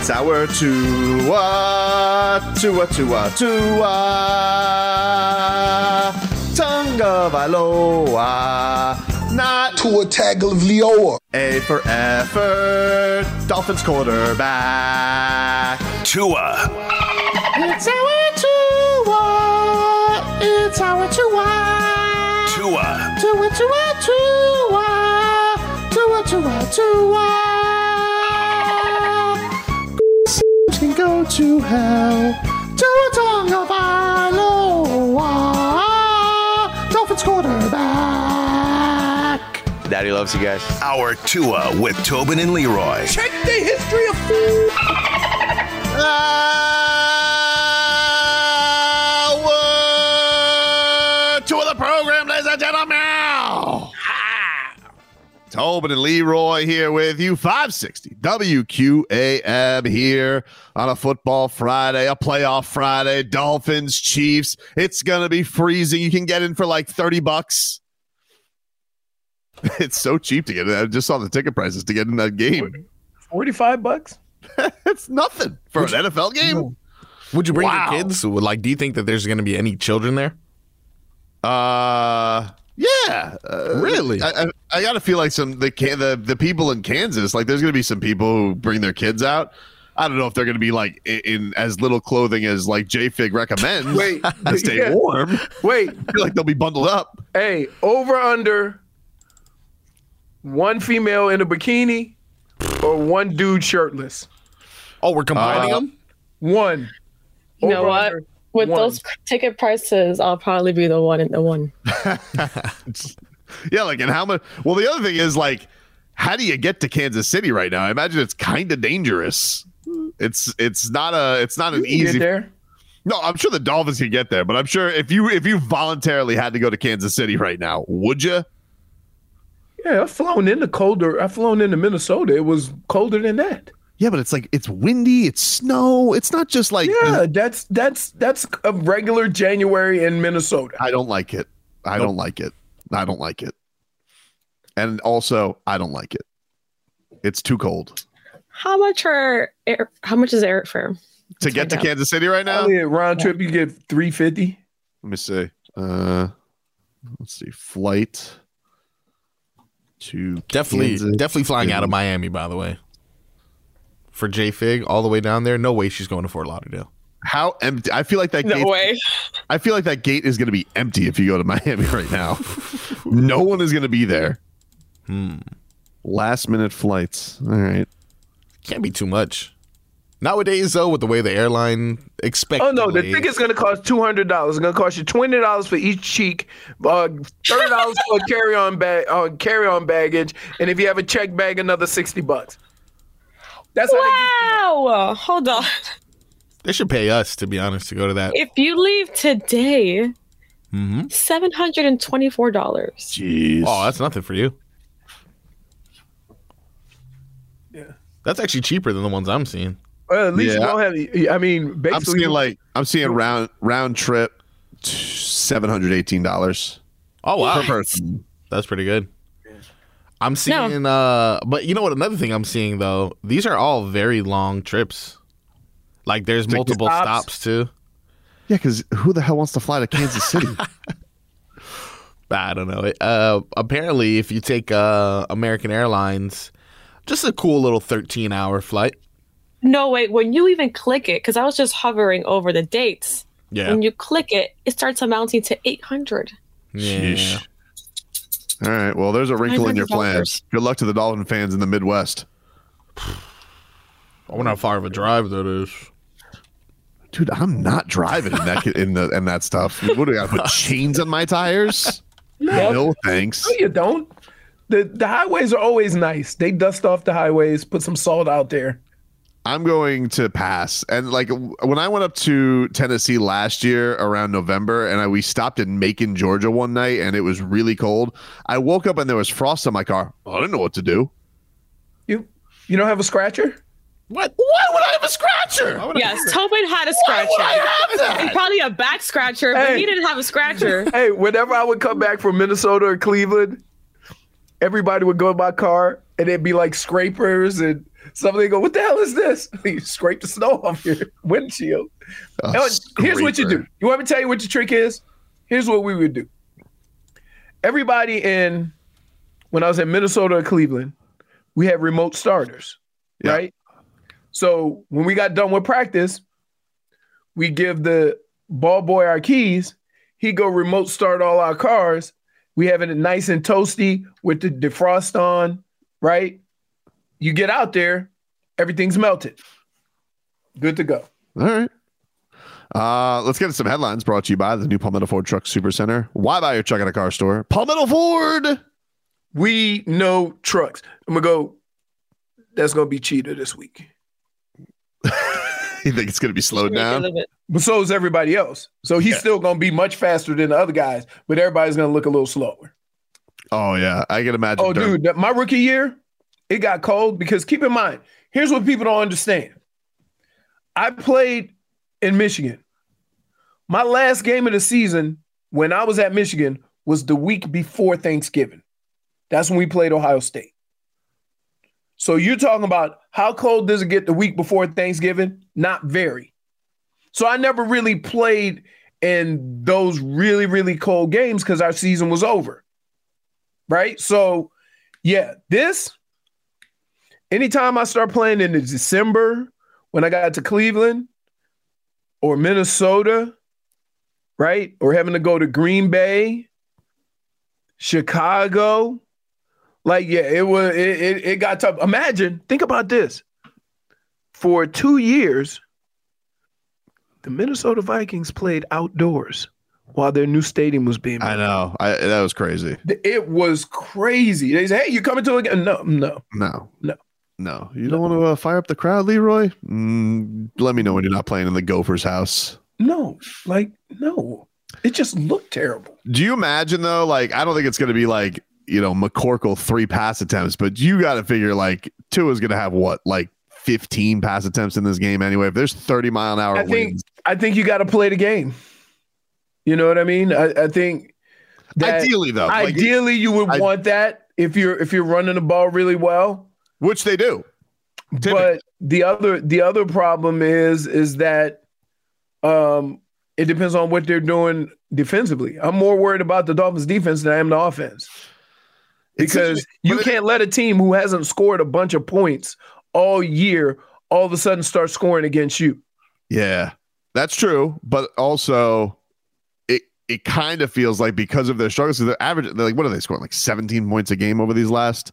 It's our Tua. Tua, Tua, Tua. Tonga Vailoa. Not Tua Tagovailoa. A for effort. Dolphins quarterback. Tua. It's our Tua. It's our Tua. Tua. Tua, Tua, Tua. Tua, Tua, Tua. Go to hell. Tua Tonga Vailoa. Dolphins quarterback. Daddy loves you guys. Our Tua with Tobin and Leroy. Check the history of food. Hour Tobin and Leroy here with you. 560 WQAM here on a football Friday, a playoff Friday. Dolphins, Chiefs. It's going to be freezing. You can get in for like 30 bucks. It's so cheap to get in. I just saw the ticket prices to get in that game. 45 bucks? it's nothing for an NFL game. Would you bring Wow. your kids? Like, do you think that there's going to be any children there? Uh, yeah. Uh, Really? I, I, I got to feel like some the the the people in Kansas. Like, there's going to be some people who bring their kids out. I don't know if they're going to be like in, in as little clothing as like J Fig recommends. Wait, to stay yeah. warm. Wait, I feel like they'll be bundled up. hey, over under one female in a bikini or one dude shirtless? Oh, we're combining Uh, them? One. You know what? under, With one. those ticket prices, I'll probably be the one in the one. Yeah, like and how much? Well, the other thing is like, how do you get to Kansas City right now? I imagine it's kind of dangerous. It's it's not a it's not an You can get easy. there. No, I'm sure the Dolphins can get there, but I'm sure if you if you voluntarily had to go to Kansas City right now, would you? Yeah, I've flown into colder. I've flown into Minnesota. It was colder than that. Yeah, but it's like it's windy, it's snow. It's not just like Yeah, that's that's that's a regular January in Minnesota. I don't like it. I don't like it. I don't like it. And also, I don't like it. It's too cold How much are air, how much is airfare? to get to out. Kansas City right now. Only a round trip, you get three fifty. Let me see. Uh, let's see. Flight to Definitely, Kansas definitely flying out of Miami, by the way. For J Fig, all the way down there. No way she's going to Fort Lauderdale. How empty? I feel like that No gate. way. I feel like that gate is going to be empty if you go to Miami right now. no one is going to be there. Hmm. Last minute flights. All right. Can't be too much. Nowadays, though, with the way the airline expects. Oh no, the ticket's gonna cost two hundred dollars. It's gonna cost you twenty dollars for each cheek, uh, thirty dollars for a carry on bag, uh, carry on baggage, and if you have a check bag, another sixty bucks. That's how they Wow! Hold on. They should pay us, to be honest, to go to that. If you leave today, hmm seven hundred and twenty-four dollars. Jeez. Oh, that's nothing for you. Yeah. That's actually cheaper than the ones I'm seeing. Well, at least you don't have. I mean, I'm basically, seeing like I'm seeing round round trip seven hundred eighteen dollars Oh wow, per person. that's pretty good. I'm seeing, uh, but you know what? Another thing I'm seeing though, these are all very long trips. Like there's Like multiple stops? stops too. Yeah, because who the hell wants to fly to Kansas City? I don't know. Uh, apparently, if you take uh, American Airlines, just a cool little 13 hour flight. No, wait. When you even click it, because I was just hovering over the dates. Yeah. When you click it, it starts amounting to 800. Yeah. All right. Well, there's a wrinkle in your plans. Good luck to the Dolphin fans in the Midwest. I wonder how far of a drive that is. Dude, I'm not driving in that in the in that stuff. What do I put chains on my tires? No. No, thanks. No, you don't. The the highways are always nice. They dust off the highways, put some salt out there. I'm going to pass. And like when I went up to Tennessee last year around November, and I, we stopped in Macon, Georgia one night, and it was really cold. I woke up and there was frost on my car. I didn't know what to do. You you don't have a scratcher? What? Why would I have a scratcher? Yes, Tobin had a scratcher. would I have that? And Probably a back scratcher, but he didn't have a scratcher. Hey, whenever I would come back from Minnesota or Cleveland, everybody would go in my car and it'd be like scrapers and somebody go, What the hell is this? You scrape the snow off your windshield. Now, here's what you do. You want me to tell you what the trick is? Here's what we would do. Everybody in when I was in Minnesota or Cleveland, we had remote starters, Yeah. right? So when we got done with practice, we give the ball boy our keys. He go remote start all our cars. We have it nice and toasty with the defrost on, right? You get out there, everything's melted. Good to go. All right. Uh, let's get to some headlines brought to you by the new Palmetto Ford Truck Super Center. Why buy your truck at a car store? Palmetto Ford. We know trucks. I'm gonna go. That's gonna be cheetah this week. You think it's going to be slowed down? But so is everybody else. So he's Yeah. still gonna be much faster than the other guys, but everybody's gonna look a little slower. Oh yeah, I can imagine. Oh, Dirk- dude, my rookie year, it got cold because keep in mind, here's what people don't understand. I played in Michigan. My last game of the season when I was at Michigan was the week before Thanksgiving. That's when we played Ohio State. So you're talking about how cold does it get the week before Thanksgiving? Not very. So I never really played in those really, really cold games because our season was over. Right? So yeah, this anytime I start playing in December when I got to Cleveland or Minnesota, right? Or having to go to Green Bay, Chicago. Like, yeah, it was it, it, it got tough. Imagine, think about this. For Tua years, the Minnesota Vikings played outdoors while their new stadium was being Built. I know. I, that was crazy. It was crazy. They said, "Hey, you coming to a game?" No, no. No, No. no. You don't want to uh, fire up the crowd, Leroy? Mm, let me know when you're not playing in the Gophers' house. No, like no. It just looked terrible. Do you imagine though? Like, I don't think it's going to be like you know McCorkle three pass attempts, but you got to figure like two is going to have what like 15 pass attempts in this game anyway. If there's 30 mile an hour I think winds, I think you got to play the game. You know what I mean? I, I think ideally though, like, ideally you would I- want that if you're if you're running the ball really well. which they do. But the other the other problem is is that um it depends on what they're doing defensively. I'm more worried about the Dolphins defense than I am the offense. Because you can't let a team who hasn't scored a bunch of points all year all of a sudden start scoring against you. Yeah, that's true. But also, it it kind of feels like because of their struggles, they're average. They're like, what are they scoring? Like 17 points a game over these last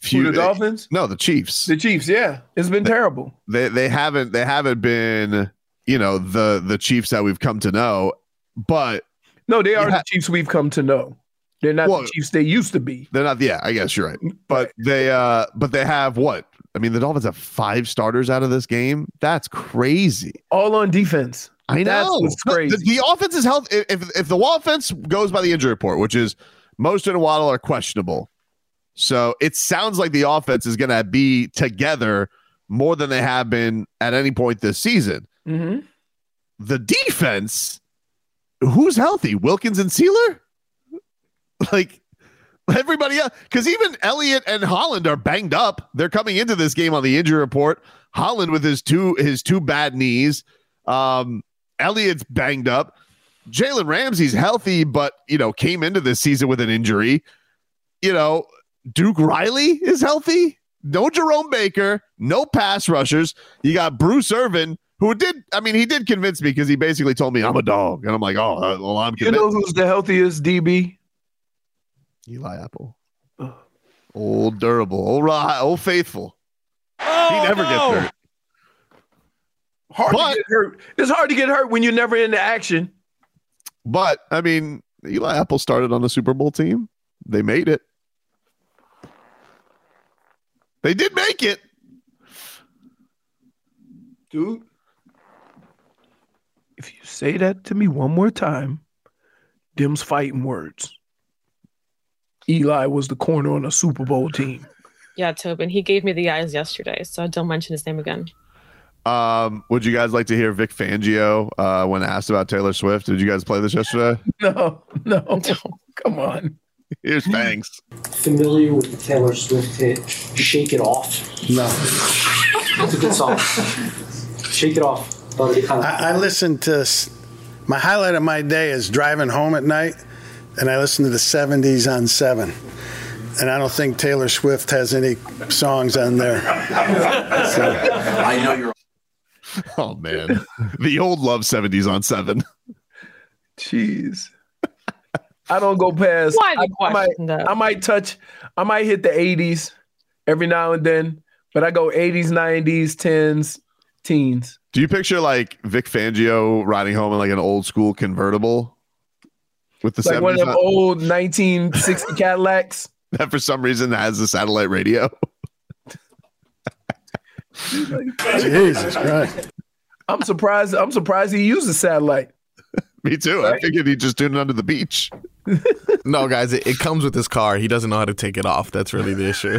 few. Who, the Dolphins? No, the Chiefs. The Chiefs, yeah. It's been terrible. They they haven't they haven't been you know the the Chiefs that we've come to know. But No, they are Yeah. the Chiefs we've come to know. They're not Well- the Chiefs they used to be. they're not. Yeah, I guess you're right. But they uh but they have what? I mean, the Dolphins have five starters out of this game. That's crazy. All on defense. I know. That's what's The- crazy. The, the offense is health. If if the offense goes by the injury report, which is Mostert Waddle are questionable, so it sounds like the offense is going to be together more than they have been at any point this season. hmm The defense, who's healthy? Wilkins and Sieler, like everybody else, because even Elliott and Holland are banged up. They're coming into this game on the injury report. Holland with his two his two bad knees. Um, Elliott's banged up. Jalen Ramsey's healthy, but you know, came into this season with an injury. You know, Duke Riley is healthy. No Jerome Baker, no pass rushers. You got Bruce Irvin, who did, I mean, he did convince me because he basically told me I'm a dog. And I'm like, oh, uh, well, I'm You know who's the healthiest DB? Eli Apple. Old durable, old, ri- old faithful. Oh, he never no. gets hurt. Hard But- to get hurt. It's hard to get hurt when you're never in the action. But I mean, Eli Apple started on the Super Bowl team. They made it. They did make it. Dude, if you say that to me one more time, them's fighting words. Eli was the corner on a Super Bowl team. Yeah, Tobin. He gave me the eyes yesterday, so don't mention his name again. Um, would you guys like to hear Vic Fangio uh, when asked about Taylor Swift? Did you guys play this yesterday? No, no, no. come on. Here's Fangs. Familiar with the Taylor Swift hit "Shake It Off"? No, it's a good song. Shake It Off. Kind of I, I listen to my highlight of my day is driving home at night, and I listen to the '70s on Seven. And I don't think Taylor Swift has any songs on there. So, I know you're. Oh man, the old love seventies on seven. Jeez. I don't go past. Why the I, I might, question, though? I might touch. I might hit the 80s every now and then, but I go 80s, 90s, 10s, teens. Do you picture like Vic Fangio riding home in like an old school convertible with the like one of them on- old 1960 Cadillacs. that for some reason has a satellite radio? Jesus Christ. I'm surprised. I'm surprised he used a satellite. Me too. I figured he'd just tuned it under the beach. No, guys, it, it comes with his car. He doesn't know how to take it off. That's really the issue.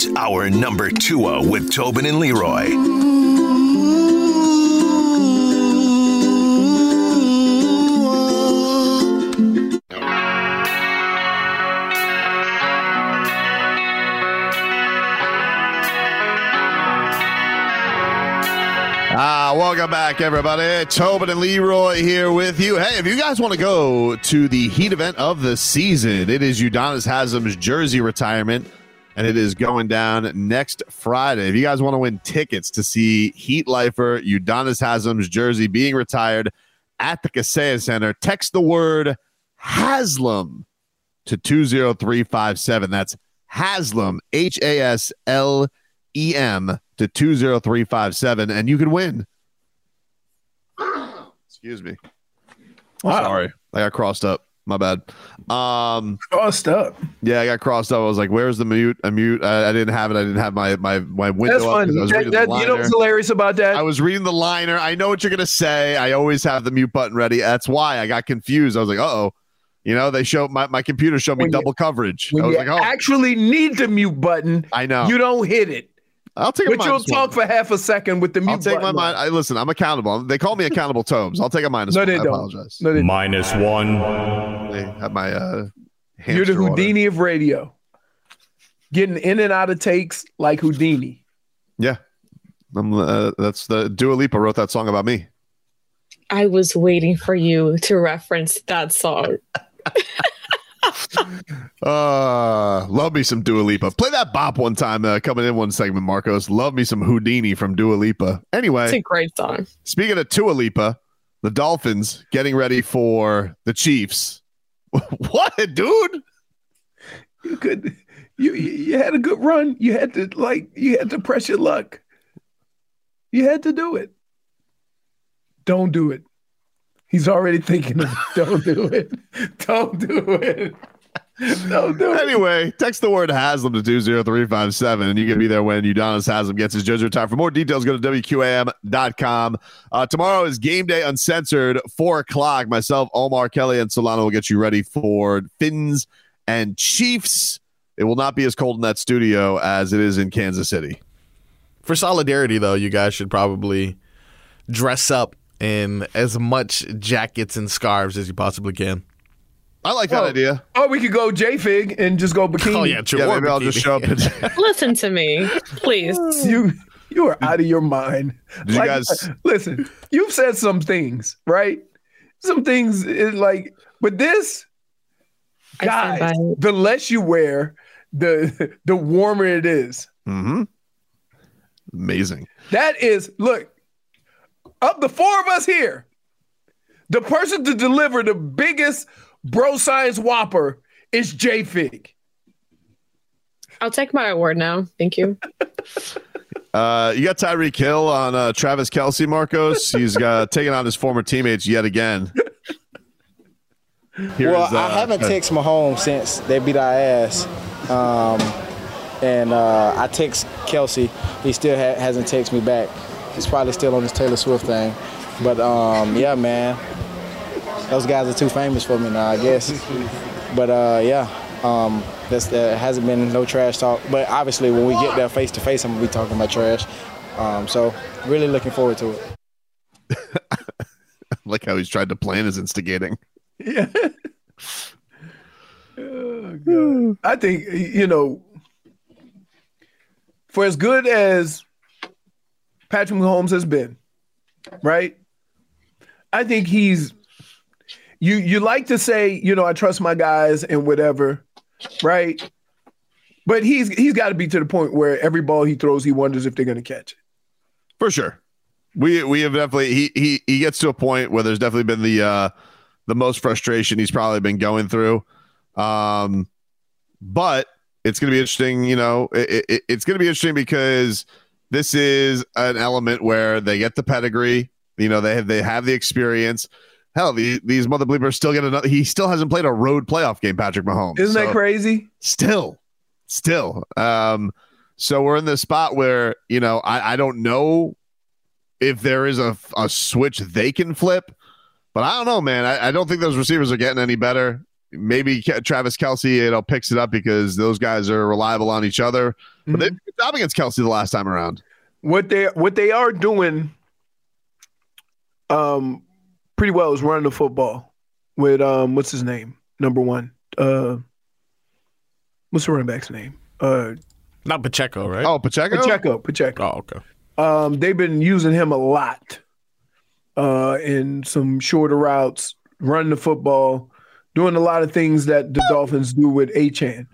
It's our number two with Tobin and Leroy. Ah, welcome back, everybody. Tobin and Leroy here with you. Hey, if you guys want to go to the heat event of the season, it is Udonis Haslem's jersey retirement, and it is going down next Friday. If you guys want to win tickets to see Heat Lifer Udonis Haslem's jersey being retired at the Kaseya Center. Text the word Haslem to 20357. That's Haslem, H A S L E M, to 20357, and you can win. Excuse me. Wow. Sorry, I got crossed up. My bad. Um, crossed up. Yeah, I got crossed up. I was like, "Where's the mute? A mute? I, I didn't have it. I didn't have my my my window That's up fun. 'cause I was That- that- you know what's hilarious about that? I was reading the liner. I know what you're gonna say. I always have the mute button ready. That's why I got confused. I was like, "Uh oh." You know, they show my, my computer showed me When you- double coverage. When I was you like, "Oh, actually need the mute button, I know." you don't hit it. I'll take a But you'll minus talk for half a second with the mute I'll take my mind. I listen. I'm accountable. They call me accountable tomes. I'll take a minus. No, one. they I don't. apologize. No, they- Minus one. They have my uh. You're the hamster order. Houdini of radio. Getting in and out of takes like Houdini. Yeah, I'm, uh, that's the Dua Lipa wrote that song about me. I was waiting for you to reference that song. Uh, love me some Dua Lipa. Play that bop one time. Uh, coming in one segment, Marcos. Love me some Houdini from Dua Lipa. Anyway, It's a great song. Speaking of Tua Lipa, the Dolphins getting ready for the Chiefs. what, dude? You could you you you had a good run. You had to like you had to press your luck. You had to do it. Don't do it. He's already thinking of don't do it. Don't do it. Don't do it. Anyway, text the word Haslem to 20357 and you can be there when Udonis Haslem gets his jersey retired. For more details, go to WQAM.com. Uh, tomorrow is game day uncensored, 4 o'clock. Myself, Omar Kelly, and Solano will get you ready for Fins and Chiefs. It will not be as cold in that studio as it is in Kansas City. For solidarity, though, you guys should probably dress up in as much jackets and scarves as you possibly can. I like that idea. Or we could go J Fig and just go bikini. Oh, yeah, true. Yeah, Or maybe I'll just bikini. show up. And, Listen to me, please. You you are out of your mind. Did you guys- listen? You've said some things, right? Some things is like, but this, guys, the less you wear, the the warmer it is. hmm Amazing. That is, look, of the four of us here, the person to deliver the biggest bro science whopper is J Fig. I'll take my award now. Thank you. Uh, you got Tyreek Hill on uh, Travis Kelce, Marcos. He's uh, taking on his former teammates yet again. Here's, well, uh, I haven't texted Mahomes since they beat our ass. Um, and uh, I text Kelce. He still ha- hasn't texted me back. He's probably still on this Taylor Swift thing. But um, yeah, man. Those guys are too famous for me now, I guess. But uh, yeah, um, that's, there hasn't been no trash talk. But obviously, when we get there face to face, I'm going to be talking about trash. Um, so really looking forward to it. like how he's tried to plan his instigating. Yeah. Oh, I think you know, for as good as Patrick Mahomes has been, right? I think he's you. You like to say, you know, I trust my guys and whatever, right? But he's he's got to be to the point where every ball he throws, he wonders if they're going to catch it. For sure. We we have definitely he he he gets to a point where there's definitely been the uh the most frustration he's probably been going through. Um but it's going to be interesting, you know, it, it, it's going to be interesting because this is an element where they get the pedigree, you know, they have they have the experience. Hell, the, these mother bleepers still get another. He still hasn't played a road playoff game, Patrick Mahomes. Isn't that crazy? still still um so we're in this spot where you know i i don't know if there is a, a switch they can flip but i don't know man I, I don't think those receivers are getting any better maybe travis kelce you know picks it up because those guys are reliable on each other. But they did a good job against kelce the last time around. What they what they are doing um pretty well is running the football with um what's his name? Number one. Uh what's the running back's name? Uh Not Pacheco, right? oh pacheco? Pacheco Pacheco. Oh, okay. um they've been using him a lot uh in some shorter routes running the football doing a lot of things that the Dolphins do with Achane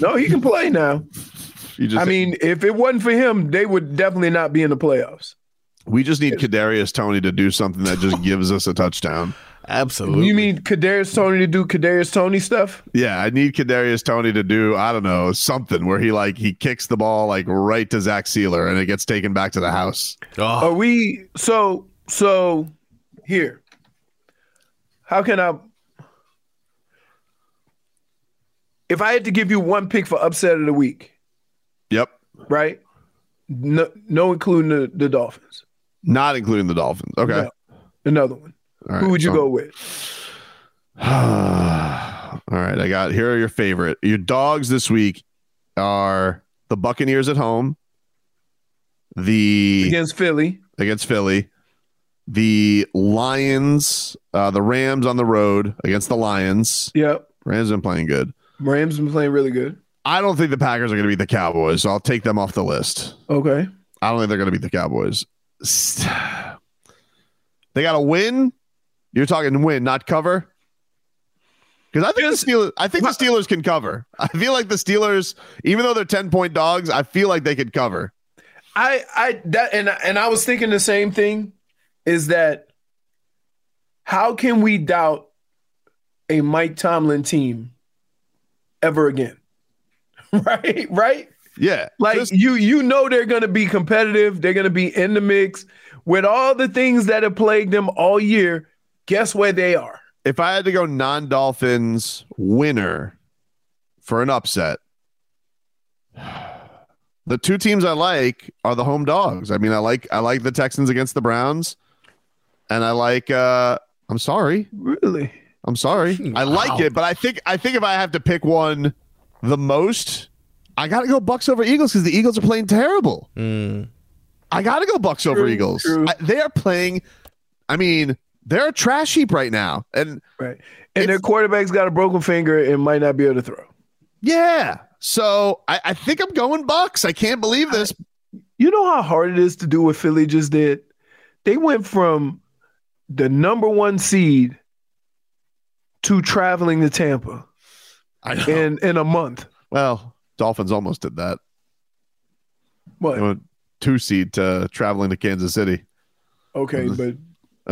no he can play now just I mean if it wasn't for him they would definitely not be in the playoffs We just need Kadarius Toney to do something that just gives us a touchdown. Absolutely. You mean Kadarius Toney to do Kadarius Toney stuff? Yeah, I need Kadarius Toney to do I don't know something where he like he kicks the ball like right to Zach Sieler and it gets taken back to the house. Oh. Are we so so here? How can I? If I had to give you one pick for upset of the week, Yep, right? No, no including the, the Dolphins. not including the Dolphins. Okay, No. Another one. All Who would you so- go with? All right, I got here are your favorite. Your dogs this week are the Buccaneers at home, the Against Philly. against Philly, the Lions, uh, the Rams on the road against the Lions. Yep. Rams been playing good. Rams been playing really good. I don't think the Packers are going to beat the Cowboys, so I'll take them off the list. Okay. I don't think they're going to beat the Cowboys. They got to win. You're talking win, not cover. Because I think the Steelers, I think the Steelers can cover. I feel like the Steelers, even though they're ten point dogs, I feel like they could cover. I I that and and I was thinking the same thing is that how can we doubt a Mike Tomlin team ever again? right? Right? Yeah. Like you you know they're going to be competitive, they're going to be in the mix with all the things that have plagued them all year. Guess where they are? If I had to go non Dolphins winner for an upset, the two teams I like are the home dogs. I mean, I like I like the Texans against the Browns, and I like. uh I'm sorry, really. I'm sorry. I like it, but I think I think if I have to pick one the most, I got to go Bucks over Eagles because the Eagles are playing terrible. Hmm. I got to go Bucks over Eagles. true. I, they are playing. I mean, they're a trash heap right now, and Right. And their quarterback's got a broken finger and might not be able to throw. yeah. So I, I think I'm going Bucks. I can't believe this. You know how hard it is to do what Philly just did? They went from the number one seed to traveling to Tampa in in a month. Well, Dolphins almost did that. What? They went two seed to traveling to Kansas City. Okay, but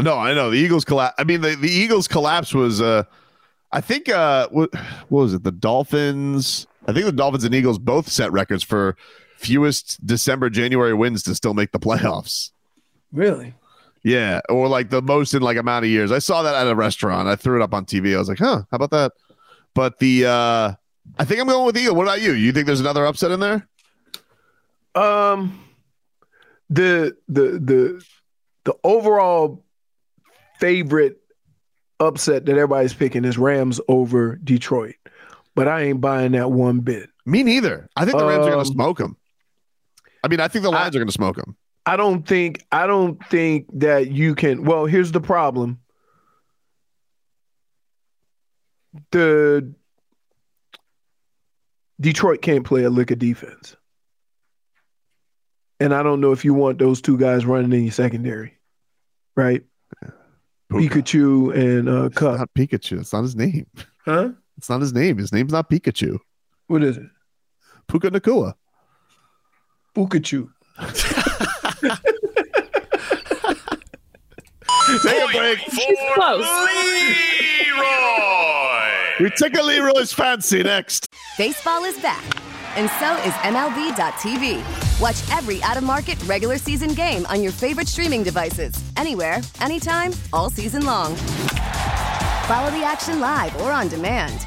No, I know the Eagles collapse. I mean, the, the Eagles collapse was, uh, I think, uh, what, what was it? The Dolphins. I think the Dolphins and Eagles both set records for fewest December January wins to still make the playoffs. really? Yeah, or like the most in like amount of years. I saw that at a restaurant. I threw it up on TV. I was like, huh, how about that? But the, uh, I think I'm going with Eagle. What about you? You think there's another upset in there? Um the the the the overall favorite upset that everybody's picking is Rams over Detroit. But I ain't buying that one bit. Me neither. I think the Rams are going Um, to smoke them. I mean, I think the Lions are going to smoke them. I don't think I don't think that you can well, here's the problem. The Detroit can't play a lick of defense. And I don't know if you want those two guys running in your secondary. Right? Pikachu and uh Kupp. Not Pikachu. It's not his name. Huh? It's not his name. His name's not Pikachu. What is it? Puka Nacua. Pikachu. Take a break. For Leroy. We tickle Leroy's fancy next. Baseball is back, and so is MLB.tv. Watch every out of market regular season game on your favorite streaming devices, anywhere, anytime, all season long. Follow the action live or on demand.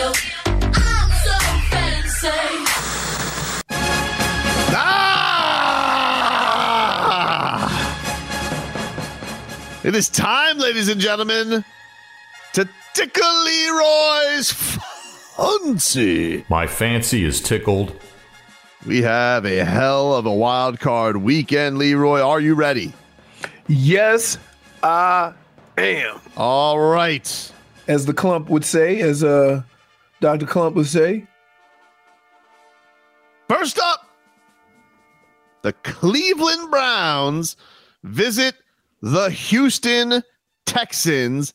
Tokyo. I'm so fancy. Ah! It is time, ladies and gentlemen, to tickle Leroy's fancy. My fancy is tickled We have a hell of a wild card weekend, Leroy. Are you ready? Yes, I am. All right. As the clump would say, as uh Dr. Klump would say. First up, the Cleveland Browns visit the Houston Texans.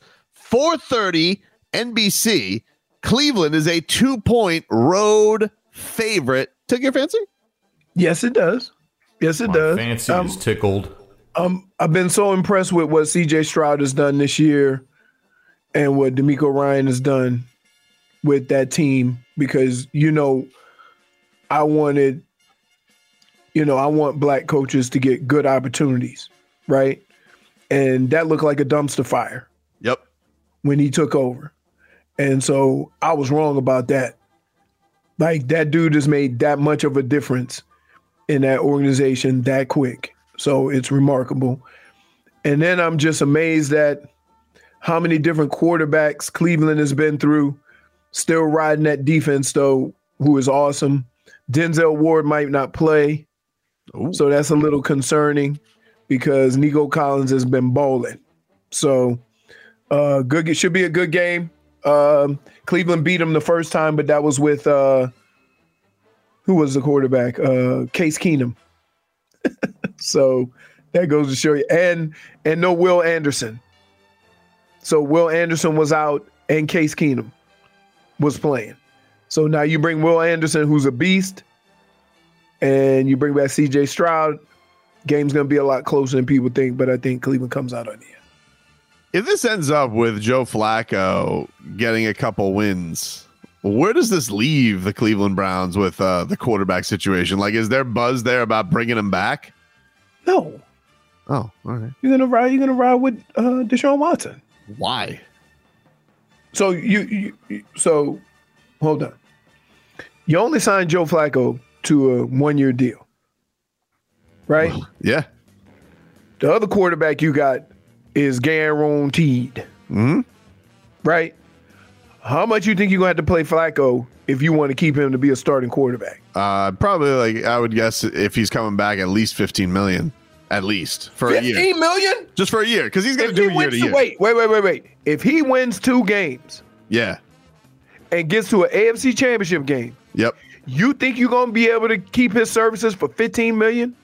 4:30 NBC. Cleveland is a 2-point road favorite. Took your fancy? Yes, it does. Yes, it does. Fancy Um, is tickled. Um, I've been so impressed with what CJ Stroud has done this year and what DeMeco Ryan has done with that team because you know I wanted you know I want black coaches to get good opportunities, right? And that looked like a dumpster fire. Yep. When he took over. And so I was wrong about that. Like that dude has made that much of a difference in that organization that quick. So it's remarkable. And then I'm just amazed at how many different quarterbacks Cleveland has been through, still riding that defense, though, who is awesome. Denzel Ward might not play. So that's a little concerning because Nico Collins has been bowling. So uh good it should be a good game. Um Cleveland beat them the first time, but that was with uh who was the quarterback? Uh Case Keenum. so that goes to show you. And and no Will Anderson. So Will Anderson was out and Case Keenum was playing. So now you bring Will Anderson, who's a beast, and you bring back CJ Stroud. Game's gonna be a lot closer than people think, but I think Cleveland comes out on the end. If this ends up with Joe Flacco getting a couple wins, where does this leave the Cleveland Browns with uh, the quarterback situation? Like, is there buzz there about bringing him back? No. Oh, all right. You're gonna ride. You're gonna ride with uh, Deshaun Watson. Why? So you, you, so hold on. You only signed Joe Flacco to a one year deal, right? Yeah. The other quarterback you got is guaranteed, mm-hmm. right? How much you think you're gonna have to play Flacco if you want to keep him to be a starting quarterback? Uh, probably like I would guess if he's coming back, at least fifteen million, at least for a year, Fifteen million? just for a year, because he's going to do a year to to- year. Wait, wait, wait, wait, wait. If he wins two games Yeah. and gets to an AFC Championship game, Yep. you think you're gonna be able to keep his services for 15 million,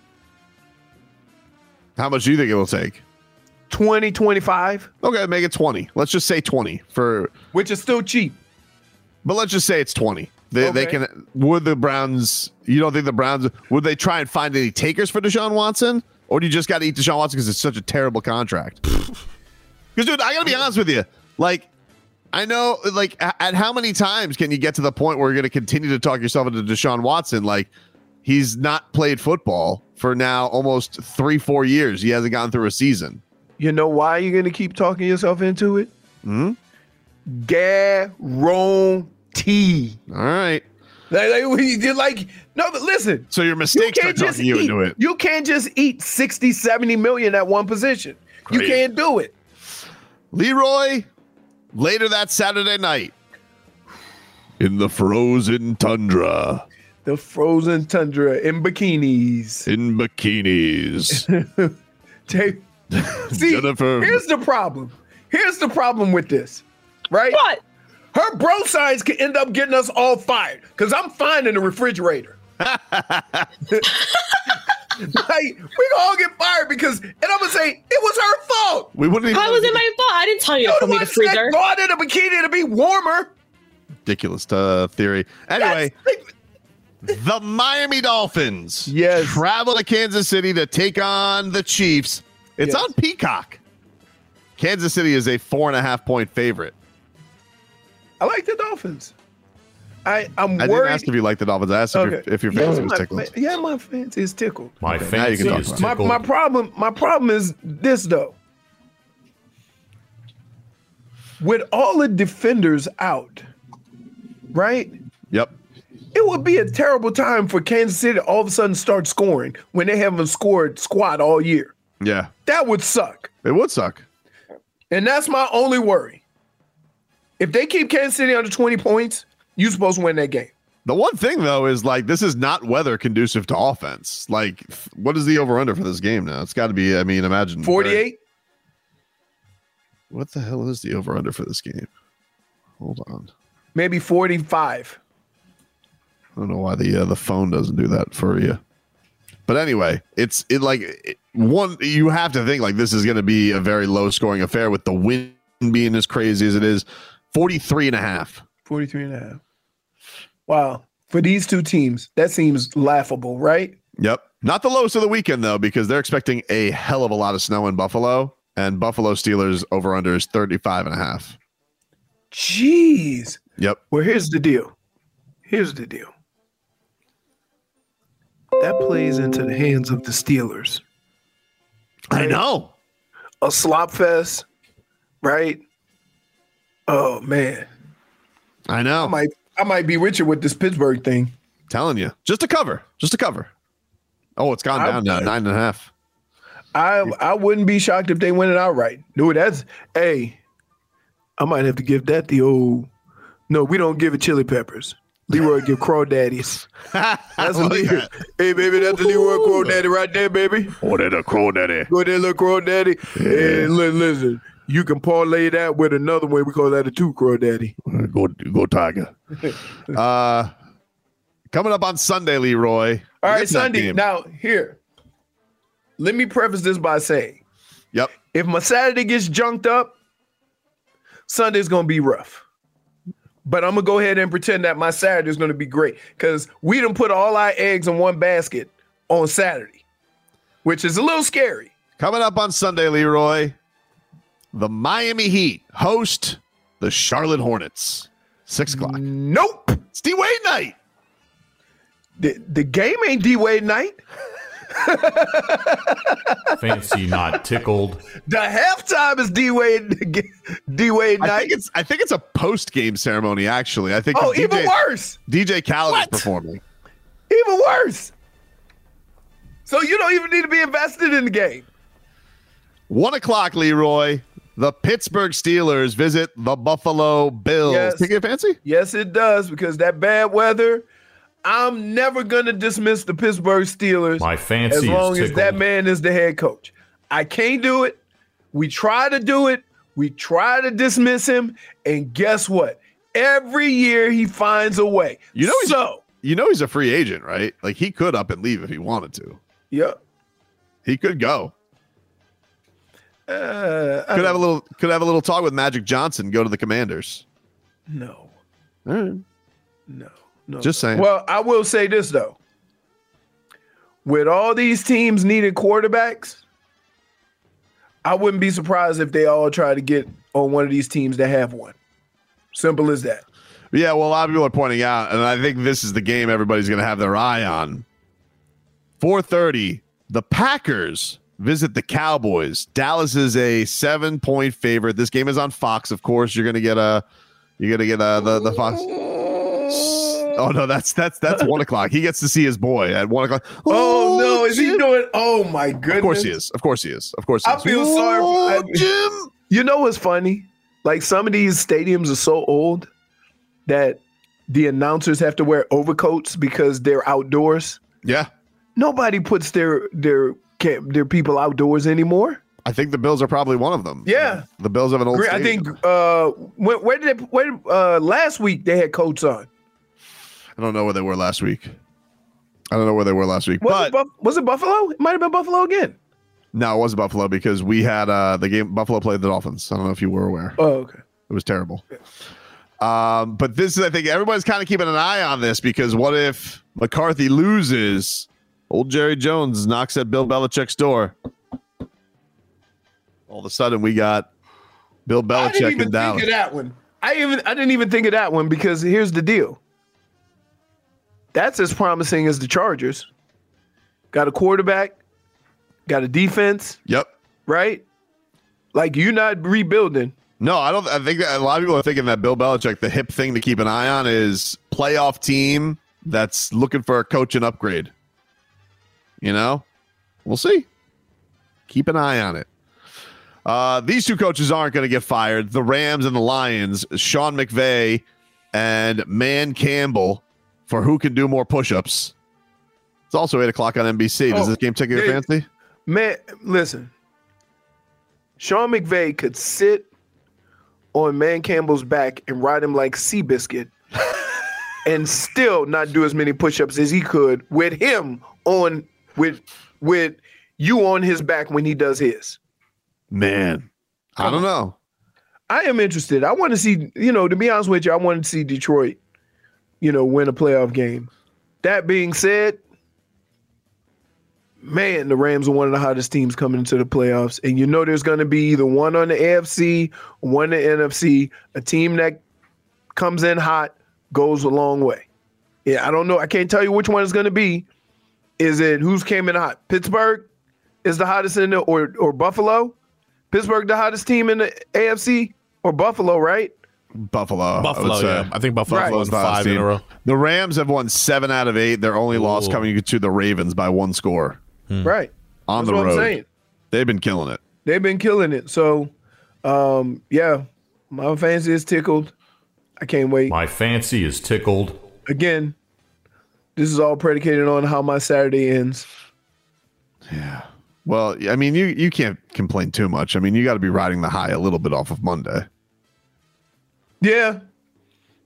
How much do you think it will take? 20, 25? Okay, make it twenty. Let's just say twenty for, which is still cheap. but let's just say it's twenty. They, they can. Would the Browns? You don't think the Browns would they try and find any takers for Deshaun Watson, or do you just got to eat Deshaun Watson because it's such a terrible contract? Because dude, I gotta be honest with you. Like, I know, like, at how many times can you get to the point where you're gonna continue to talk yourself into Deshaun Watson? Like, he's not played football for now almost three, four years. He hasn't gone through a season. You know why you're gonna keep talking yourself into it? Hmm. Guarantee. All right. Like, like, like, no, but listen. So your mistakes can't are just talking you eat- into it. You can't just eat 60, 70 million at one position. You can't do it. Leroy, later that Saturday night in the frozen tundra. The frozen tundra in bikinis. In bikinis. Jay- See, Jennifer. here's the problem. Here's the problem with this, right? What? Her bro signs could end up getting us all fired because I'm fine in the refrigerator. Like we gonna all get fired because, and I'm gonna say it was her fault. We wouldn't even How was it my fault? I didn't tell you to You're put me one the freezer. that brought in a bikini to be warmer. Ridiculous uh, theory. Anyway, the Miami Dolphins yes. travel to Kansas City to take on the Chiefs. It's Yes. on Peacock. Kansas City is a four and a half point favorite. I like the Dolphins. I I'm I worried. didn't ask if you like the Dolphins. I asked if, your, Okay. if your Yeah, fancy was tickled. fa- Yeah, my fancy is tickled. My Okay, fancy is about it. My, tickled. my problem my problem is this though. With all the defenders out, right? Yep. It would be a terrible time for Kansas City to all of a sudden start scoring when they haven't scored squat all year. Yeah. That would suck. It would suck. And that's my only worry. If they keep Kansas City under 20 points, you're supposed to win that game. The one thing though is like this is not weather conducive to offense. Like, what is the over under for this game now? It's got to be. I mean, imagine 48? What the hell is the over under for this game? Hold on. Maybe 45. I don't know why the uh, the phone doesn't do that for you. But anyway, it's it like it, one you have to think like this is going to be a very low scoring affair with the wind being as crazy as it is. 43 and a half. 43 and a half. Wow. For these two teams, that seems laughable, right? Yep. Not the lowest of the weekend though because they're expecting a hell of a lot of snow in Buffalo and Buffalo Steelers over under is 35 and a half. Jeez. Yep. Well, here's the deal. Here's the deal. That plays into the hands of the Steelers. I know. A slop fest, right? Oh man. I know. I might I might be richer with this Pittsburgh thing. Telling you. Just a cover. Just a cover. Oh, it's gone I- down now. Nine and a half. I I wouldn't be shocked if they win it outright. Dude, that's hey. I might have to give that the old no, we don't give it chili peppers. Leroy give crawdaddies. That's a Leroy. Hey baby, that's the Leroy crawdaddy right there, baby. Oh, that a crawdaddy. Go there, little crawdaddy. Hey, li- listen, you can parlay that with another one. We call that a two crawdaddy. Go go Tiger. uh coming up on Sunday, Leroy. All right, Get to that Sunday. Now, here, let me preface this by saying Yep. if my Saturday gets junked up, Sunday's going to be rough. But I'm going to go ahead and pretend that my Saturday is going to be great because we didn't put all our eggs in one basket on Saturday, which is a little scary. Coming up on Sunday, Leroy, the Miami Heat host the Charlotte Hornets. Six o'clock. Nope. It's D Wade night. The, the game ain't D Wade night. Fancy not tickled. The halftime is D Wade D Wade I night. think it's I think it's a post game ceremony. Actually, I think Oh, DJ even worse. DJ Khaled What? is performing. Even worse. So you don't even need to be invested in the game. One o'clock, Leroy. The Pittsburgh Steelers visit the Buffalo Bills. Yes. Take it fancy? Yes, it does because that bad weather. I'm never gonna dismiss the Pittsburgh Steelers My fancy as is long as that man is the head coach. I can't do it. We try to do it. We try to dismiss him, and guess what? Every year he finds a way. You know, he's, so you know he's a free agent, right? Like he could up and leave if he wanted to. yeah. He could go. Uh, Could have a little. Could have a little talk with Magic Johnson. Go to the Commanders. no, All right. no, no. Just saying. Well, I will say this though. With all these teams needing quarterbacks, I wouldn't be surprised if they all try to get on one of these teams that have one. Simple as that. Yeah, well, a lot of people are pointing out, and I think this is the game everybody's going to have their eye on. 4:30, the Packers visit the Cowboys. Dallas is a seven-point favorite. This game is on Fox, of course. You're going to get a, you're going to get a, the the Fox. Oh no, that's that's that's one o'clock. He gets to see his boy at one o'clock. Oh, no, is he doing? Oh my goodness! Of course he is. Of course he is. Of course he I is. feel sorry. For, I, You know what's funny? Like some of these stadiums are so old that the announcers have to wear overcoats because they're outdoors. Yeah. Nobody puts their their ca- their people outdoors anymore. I think the Bills are probably one of them. Yeah. The Bills have an old. Great. I think uh where, where did they where uh last week they had coats on. I don't know where they were last week. I don't know where they were last week, Was, but it, Buff- was it Buffalo? It might have been Buffalo again. no, it was Buffalo because we had uh the game. Buffalo played the Dolphins. I don't know if you were aware. Oh, okay. It was terrible. Um, but this is, I think, everybody's kind of keeping an eye on this because what if McCarthy loses? Old Jerry Jones knocks at Bill Belichick's door. All of a sudden, we got Bill Belichick I didn't Belichick even in Dallas. think of that one. I even I didn't even think of that one because here's the deal. That's as promising as the Chargers. Got a quarterback, got a defense, Yep. right? Like you're not rebuilding. No, I don't. I think that a lot of people are thinking that Bill Belichick, the hip thing to keep an eye on is playoff team that's looking for a coaching upgrade. You know, we'll see. Keep an eye on it. Uh, these two coaches aren't going to get fired. The Rams and the Lions, Sean McVay and Dan Campbell for who can do more push-ups. It's also eight o'clock on NBC. Does Oh, this game tickle your yeah. fancy? Man, listen. Sean McVay could sit on Dan Campbell's back and ride him like Seabiscuit and still not do as many push-ups as he could with him on with with you on his back when he does his. Man, I don't know. I am interested. I want to see, you know, to be honest with you, I want to see Detroit, you know, win a playoff game. That being said, man, the Rams are one of the hottest teams coming into the playoffs. And you know there's gonna be either one on the AFC, one on the NFC. A team that comes in hot goes a long way. Yeah, I don't know. I can't tell you which one it's gonna be. Is it who's came in hot? Pittsburgh is the hottest in the or or Buffalo? Pittsburgh the hottest team in the AFC or Buffalo, right? Buffalo. I Buffalo, say. yeah. I think Buffalo Right. won the hottest five in a team. row. The Rams have won seven out of eight. Their only loss coming to the Ravens by one score Right. on That's the what I'm road. saying. They've been killing it. They've been killing it. So, um, yeah, my fancy is tickled. I can't wait. My fancy is tickled. Again, this is all predicated on how my Saturday ends. Yeah. Well, I mean, you you can't complain too much. I mean, you got to be riding the high a little bit off of Monday. Yeah,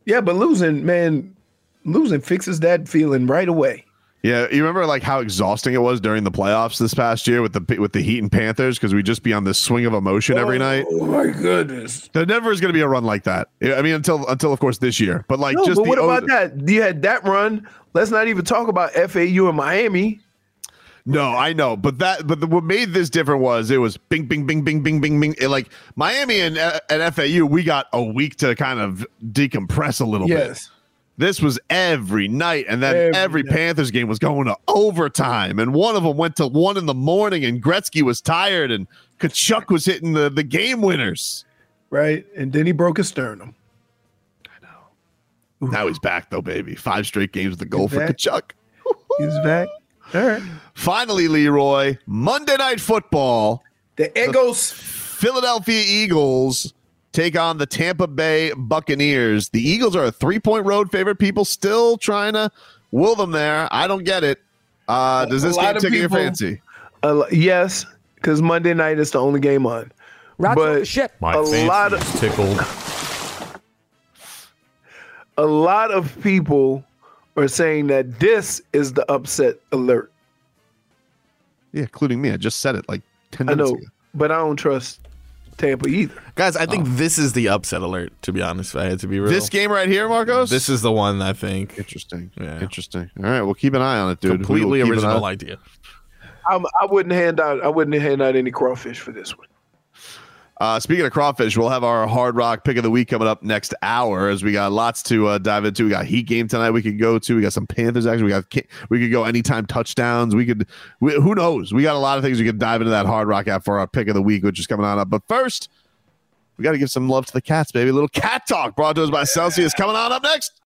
yeah, but losing, man, losing fixes that feeling right away. Yeah, you remember like how exhausting it was during the playoffs this past year with the with the Heat and Panthers because we'd just be on this swing of emotion every night. Oh my goodness! There never is going to be a run like that. I mean, until until of course this year. But like No, just but what o- about that? You had that run. Let's not even talk about FAU and Miami. No, I know, but that but the, what made this different was it was bing bing bing bing bing bing bing. It, like Miami and uh, and FAU, we got a week to kind of decompress a little bit. Yes. This was every night, and then every, Every. Panthers game was going to overtime, and one of them went to one in the morning, and Gretzky was tired, and Tkachuk was hitting the the game winners. Right, and then he broke his sternum. I know. Ooh. Now he's back though, baby. Five straight games with the goal He's for back. Tkachuk. He's back. All right. Finally, Leroy, Monday Night Football. The Eagles. Philadelphia Eagles take on the Tampa Bay Buccaneers. The Eagles are a three point road favorite. People still trying to will them there. I don't get it. Uh, does this lot game of tickle your fancy? Uh, yes, because Monday night is the only game on. but My a lot of is tickled. a lot of people are saying that this is the upset alert. Yeah, including me. I just said it like 10 I minutes know, ago. but I don't trust Tampa either. Guys, I think oh. this is the upset alert, to be honest, if I had to be real. This game right here, Marcos? This is the one I think. Interesting. Yeah. Interesting. All right, we'll keep an eye on it, dude. Completely original idea. I'm, I wouldn't hand out. I wouldn't hand out any crawfish for this one. Uh, speaking of crawfish, we'll have our Hard Rock pick of the week coming up next hour as we got lots to uh, dive into. We got Heat game tonight. We could go to. We got some Panthers action. We got we could go anytime touchdowns. We could. We, who knows? We got a lot of things we could dive into that Hard Rock app for our pick of the week, which is coming on up. But first, we got to give some love to the cats, baby. A little cat talk brought to us by Celsius coming on up next.